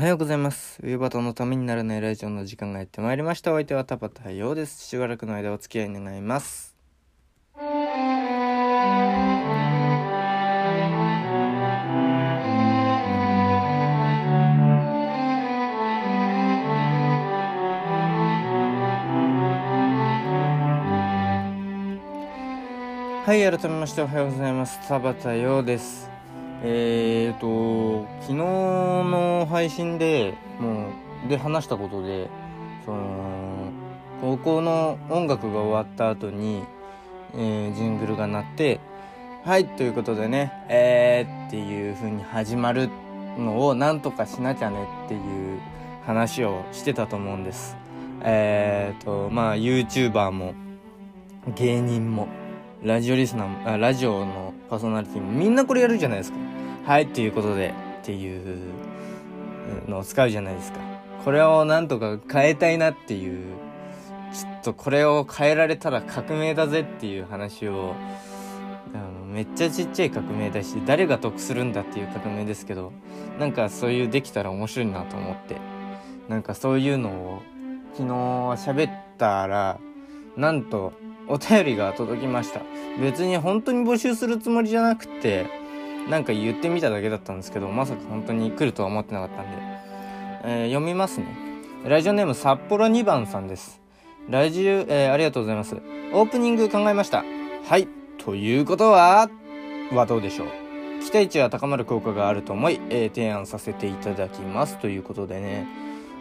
おはようございます。冬バタのためにならないラジオの時間がやってまいりました。お相手は田畑陽です。しばらくの間お付き合い願います。はい、改めましておはようございます。田畑陽です。えーと、昨日の配信で、もう、で話したことで、その、高校の音楽が終わった後に、えージングルが鳴って、はい、ということでね、えーっていう風に始まるのをなんとかしなきゃねっていう話をしてたと思うんです。えーと、まあ、YouTuber も、芸人も、ラジオリスナー、ラジオのパーソナリティもみんなこれやるじゃないですか。はい、ということで、っていうのを使うじゃないですか。これをなんとか変えたいなっていう、ちょっとこれを変えられたら革命だぜっていう話を、あのめっちゃちっちゃい革命だし、誰が得するんだっていう革命ですけど、なんかそういうできたら面白いなと思って、なんかそういうのを昨日喋ったら、なんとお便りが届きました。別に本当に募集するつもりじゃなくて、なんか言ってみただけだったんですけど、まさか本当に来るとは思ってなかったんで、えー読みますね。ラジオネーム札幌2番さんです。ラジオ、えーありがとうございます。オープニング考えました。はい。ということは、はどうでしょう。期待値は高まる効果があると思い、えー提案させていただきます。ということでね。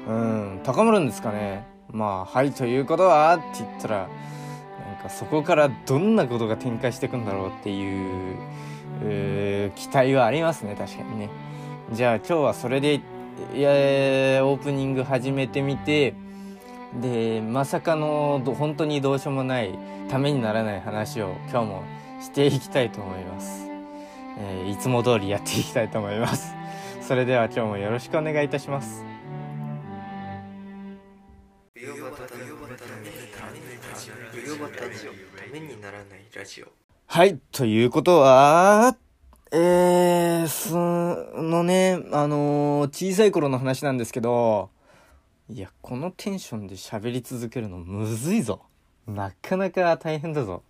うん、高まるんですかね。まあ、はい、ということはって言ったら、なんかそこからどんなことが展開していくんだろうっていう、期待はありますね、確かにね。じゃあ今日はそれで、いや、オープニング始めてみて、で、まさかの本当にどうしようもない、ためにならない話を今日もしていきたいと思います。えーいつも通りやっていきたいと思います。それでは今日もよろしくお願いいたします。ためにならないラジオはい、ということは、えー、そのね、あのー小さい頃の話なんですけど、いや、このテンションで喋り続けるのむずいぞ。なかなか大変だぞ。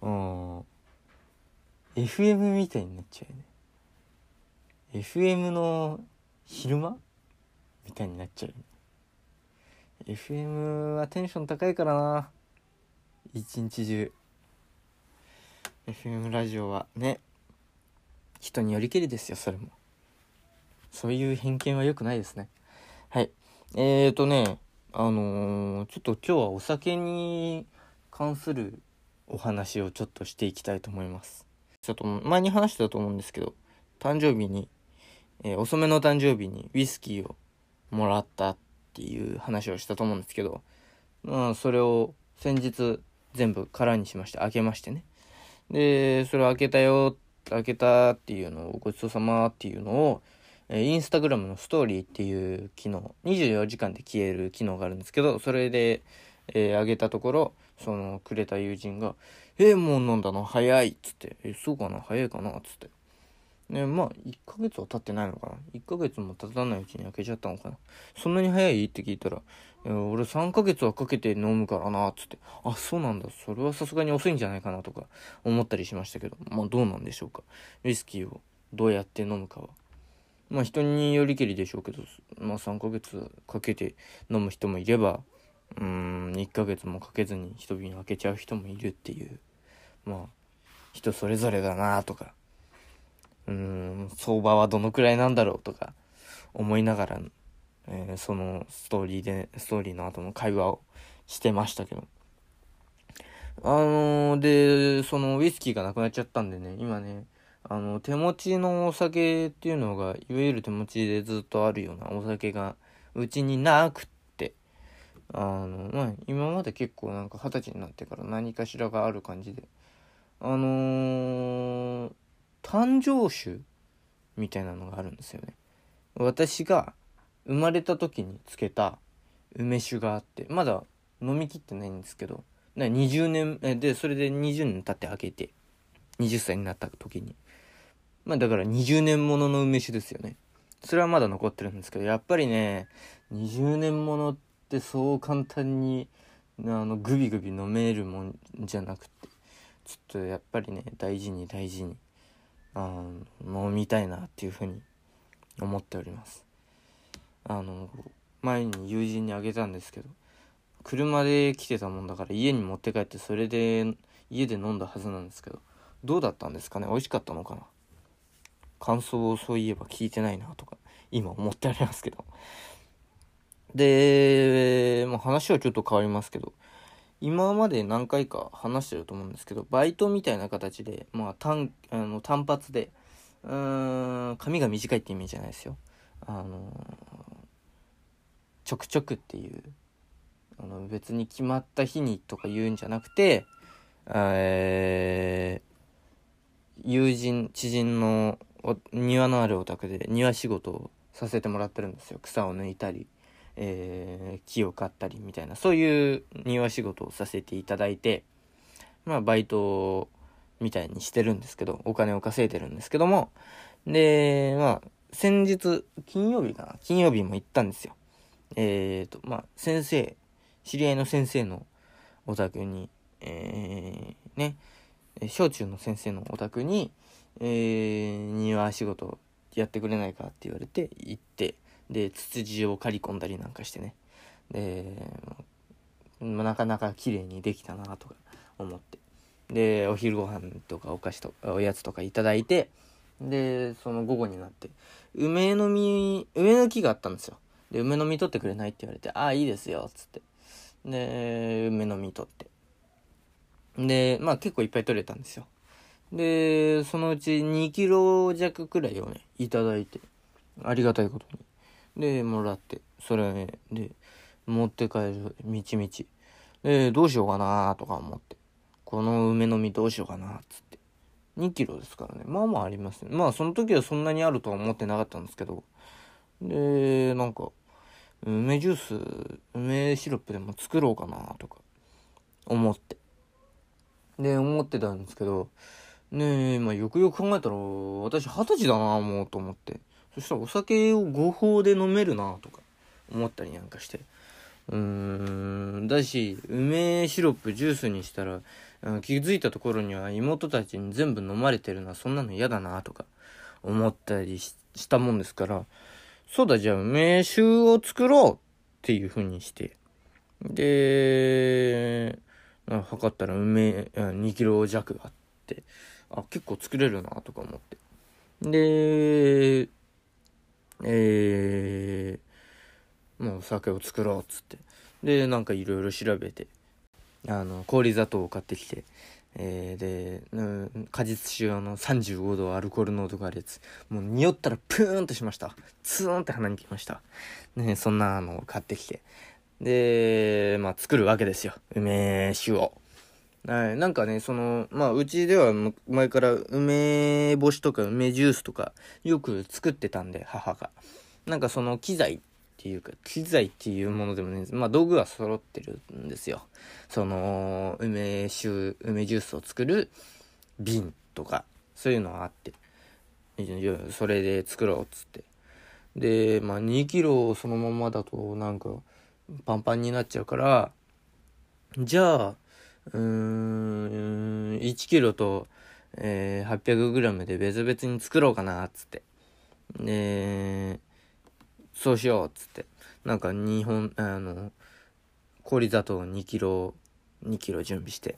うん。FM みたいになっちゃうよね。FM の昼間？みたいになっちゃうね。FM はテンション高いからな。一日中。FM ラジオはね人によりけりですよそれも。そういう偏見は良くないですね。はい。えーとねあのーちょっと今日はお酒に関するお話をちょっとしていきたいと思います。ちょっと前に話したと思うんですけど誕生日に、えー遅めの誕生日にウイスキーをもらったっていう話をしたと思うんですけどまあそれを先日全部空にしまして開けましてね。で、それ開けたよ、開けたっていうのを、ごちそうさまっていうのを、えインスタグラムのストーリーっていう機能、24時間で消える機能があるんですけど、それで、えー上げたところ、その、くれた友人が、えーもう飲んだの？早いっつって、えそうかな？早いかなっつって。ね、まあ、1ヶ月は経ってないのかな ?1 ヶ月も経たないうちに開けちゃったのかな？そんなに早い？って聞いたら、俺3ヶ月はかけて飲むからな、つって。あ、そうなんだ。それはさすがに遅いんじゃないかなとか思ったりしましたけど、まあどうなんでしょうか。ウイスキーをどうやって飲むかは。まあ人によりけりでしょうけど、まあ3ヶ月かけて飲む人もいれば、うーん、1ヶ月もかけずに一瓶開けちゃう人もいるっていう、まあ人それぞれだなとか、うーん、相場はどのくらいなんだろうとか思いながら、えーそのストーリーで、ストーリーの後の会話をしてましたけど。あのーで、そのウイスキーがなくなっちゃったんでね、今ね、あの、手持ちのお酒っていうのが、いわゆる手持ちでずっとあるようなお酒が、うちになくって、あの、まあ、今まで結構なんか二十歳になってから何かしらがある感じで、あのー誕生酒みたいなのがあるんですよね。私が生まれた時につけた梅酒があって、まだ飲みきってないんですけど、20年、で、それで20年経って開けて、20歳になった時に。まあだから20年ものの梅酒ですよね。それはまだ残ってるんですけどやっぱりね20年ものってそう簡単にあのグビグビ飲めるもんじゃなくてちょっとやっぱりね大事に大事にあ飲みたいなっていうふうに思っておりますあの前に友人にあげたんですけど車で来てたもんだから家に持って帰ってそれで家で飲んだはずなんですけどどうだったんですかね？美味しかったのかな？感想をそういえば聞いてないなとか今思ってありますけど。で、まあ、話はちょっと変わりますけど今まで何回か話してると思うんですけどバイトみたいな形で、まあ、単あの単発でうーん髪が短いって意味じゃないですよ。あのちょくちょくっていうあの別に決まった日にとか言うんじゃなくてえー友人知人の庭のあるお宅で庭仕事をさせてもらってるんですよ。草を抜いたり、えー木を刈ったりみたいなそういう庭仕事をさせていただいてまあバイトみたいにしてるんですけどお金を稼いでるんですけども。でまあ先日金曜日かな？金曜日も行ったんですよ。えっ、とまあ先生知り合いの先生のお宅にえーね小中の先生のお宅に、えー庭仕事やってくれないかって言われて行ってでツツジを刈り込んだりなんかしてね。で、なかなか綺麗にできたなとか思って。でお昼ご飯とかお菓子とかおやつとかいただいてでその午後になって梅の実梅の木があったんですよ。で梅の実取ってくれないって言われて「ああいいですよ」つって。で梅の実取って。でまあ結構いっぱい取れたんですよ。でそのうち2キロ弱くらいをねいただいてありがたいことに。でもらってそれ、ね、で持って帰るみちみち。でどうしようかなとか思って。この梅の実どうしようかなつって。2キロですからね。まあまあありますねまあその時はそんなにあるとは思ってなかったんですけど。でなんか梅ジュース梅シロップでも作ろうかなとか思って。で思ってたんですけどねえまあよくよく考えたら私二十歳だなもうと思って。そしたらお酒を合法で飲めるなとか思ったりなんかして。うーんだし梅シロップジュースにしたら気づいたところには妹たちに全部飲まれてるのはそんなの嫌だなとか思ったりしたもんですからそうだじゃあ梅酒を作ろうっていう風にして。で測ったら梅2キロ弱あってあ結構作れるなとか思って。でえー、もうお酒を作ろうっつって。でなんかいろいろ調べてあの氷砂糖を買ってきてえー、で、うん、果実酒用の35度アルコール濃度があるやつ。もう匂ったらプーンとしました。ツーンって鼻にきました。ねそんなのを買ってきて。でまあ作るわけですよ。梅酒を。はい、なんかね、その、まあ、うちでは前から梅干しとか梅ジュースとかよく作ってたんで、母が。なんかその機材っていうか、機材っていうものでもね、まあ、道具は揃ってるんですよ。その、梅酒、梅ジュースを作る瓶とか、そういうのがあって、それで作ろうっつって。で、まあ、2キロそのままだとなんかパンパンになっちゃうから、じゃあ、うーん、1キロと、えー、800g で別々に作ろうかな、っつって。で、そうしよう、っつって。なんか2本、あの、氷砂糖2キロ、2キロ準備して。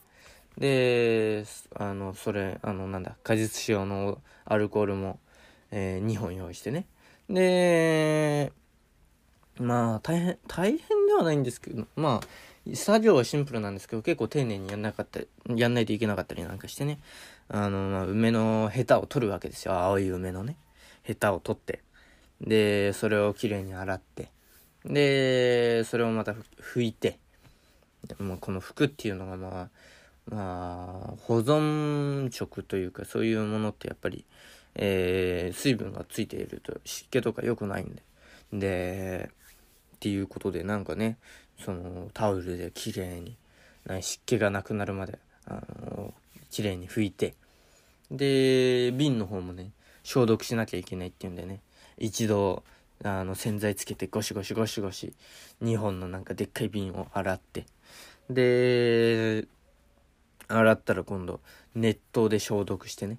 で、あの、それ、あの、なんだ、果実使用のアルコールも、えー、2本用意してね。で、まあ、大変、大変ではないんですけど、まあ、作業はシンプルなんですけど、結構丁寧にやんなかったり、やんないといけなかったりなんかしてね。あの、まあ、梅のヘタを取るわけですよ。青い梅のね。ヘタを取って。で、それをきれいに洗って。で、それをまた拭いて。もうこの服っていうのがまあ、まあ、保存食というか、そういうものってやっぱり、えー、水分がついていると湿気とか良くないんで。で、っていうことでなんかね、そのタオルで綺麗にな湿気がなくなるまであの綺麗に拭いてで瓶の方もね消毒しなきゃいけないっていうんでね、一度あの洗剤つけてゴシゴシゴシゴシ2本のなんかでっかい瓶を洗って。で洗ったら今度熱湯で消毒してね。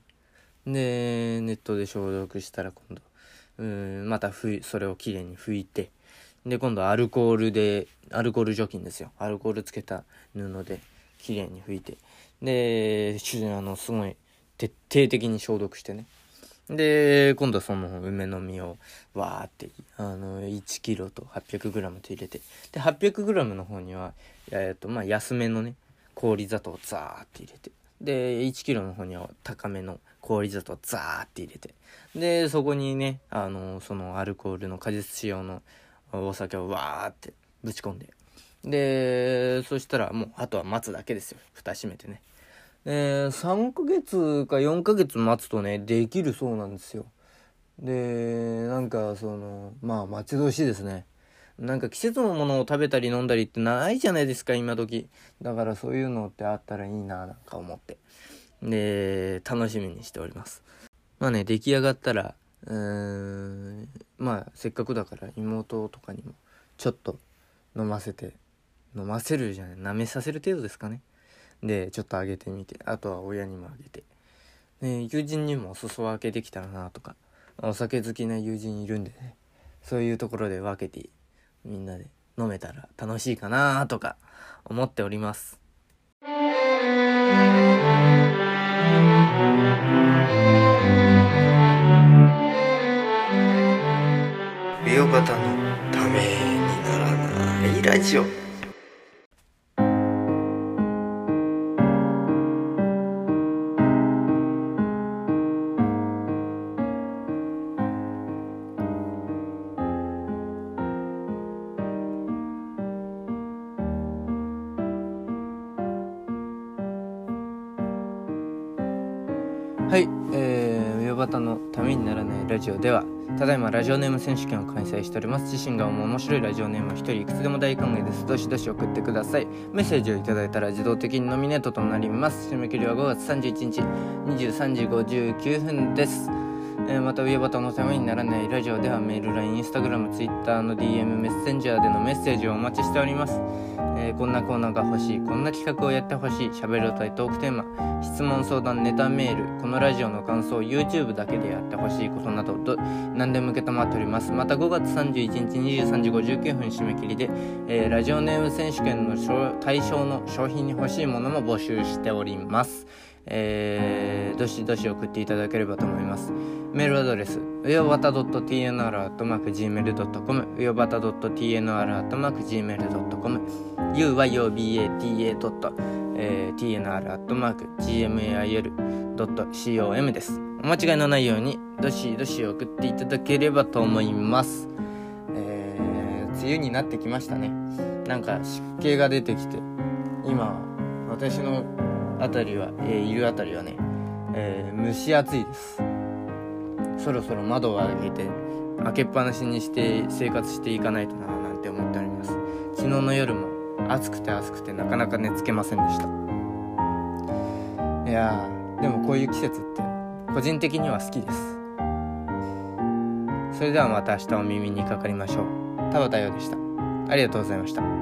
で熱湯で消毒したら今度うんまたふそれをきれいに拭いて。で今度アルコールでアルコール除菌ですよ。アルコールつけた布できれいに拭いて。であのすごい徹底的に消毒してね。で今度はその梅の実をわーってあの1キロと 800g と入れてで 800g の方にはえっとまあ安めのね氷砂糖をザーって入れてで1キロの方には高めの氷砂糖をザーって入れてでそこにねあのそのアルコールの果実使用のお酒をわーってぶち込んででそしたらもうあとは待つだけですよ。蓋閉めてね。で3ヶ月か4ヶ月待つとねできるそうなんですよ。でなんかそのまあ待ち遠しいですね。なんか季節のものを食べたり飲んだりってないじゃないですか今時。だからそういうのってあったらいいななんか思って。で楽しみにしております。まあね出来上がったらうーんまあせっかくだから妹とかにもちょっと飲ませて飲ませるじゃない舐めさせる程度ですかね。でちょっとあげてみて。あとは親にもあげて。で友人にもお裾分けできたらなとか。お酒好きな友人いるんでね。そういうところで分けてみんなで飲めたら楽しいかなとか思っております。美容方のためにならないラジオ。はい、えー、ウヨのためにならないラジオでは、ただいまラジオネーム選手権を開催しております。自身が思う面白いラジオネームを一人いくつでも大歓迎です。どしどし送ってください。メッセージをいただいたら自動的にノミネートとなります。締め切りは5月31日23時59分です。えーまた、ウヨバタのためにならないラジオではメール、LINE、Instagram、Twitter の DM、メッセンジャーでのメッセージをお待ちしております。えーこんなコーナーが欲しい、こんな企画をやってほしい、喋るたいトークテーマ、質問相談ネタメールこのラジオの感想 YouTube だけでやってほしいことなどど何でも受け止まっております。また5月31日23時59分締め切りで、えーラジオネーム選手権の対象の商品に欲しいものも募集しております。えーどしどし送っていただければと思います。メールアドレスうよばた .tnr.gmail.com うよばた .tnr.gmail.com uyobata.tnr.gmail.com です。お間違いのないように、どしどし送っていただければと思います。えー、梅雨になってきましたね。なんか湿気が出てきて、今、私のあたりは、えーいるあたりはね、えー蒸し暑いです。そろそろ窓を開けて、開けっぱなしにして生活していかないとな、なんて思っております。昨日の夜も暑くて暑くてなかなか寝つけませんでした。いやーでもこういう季節って個人的には好きですそれではまた明日お耳にかかりましょう田畑陽でしたありがとうございました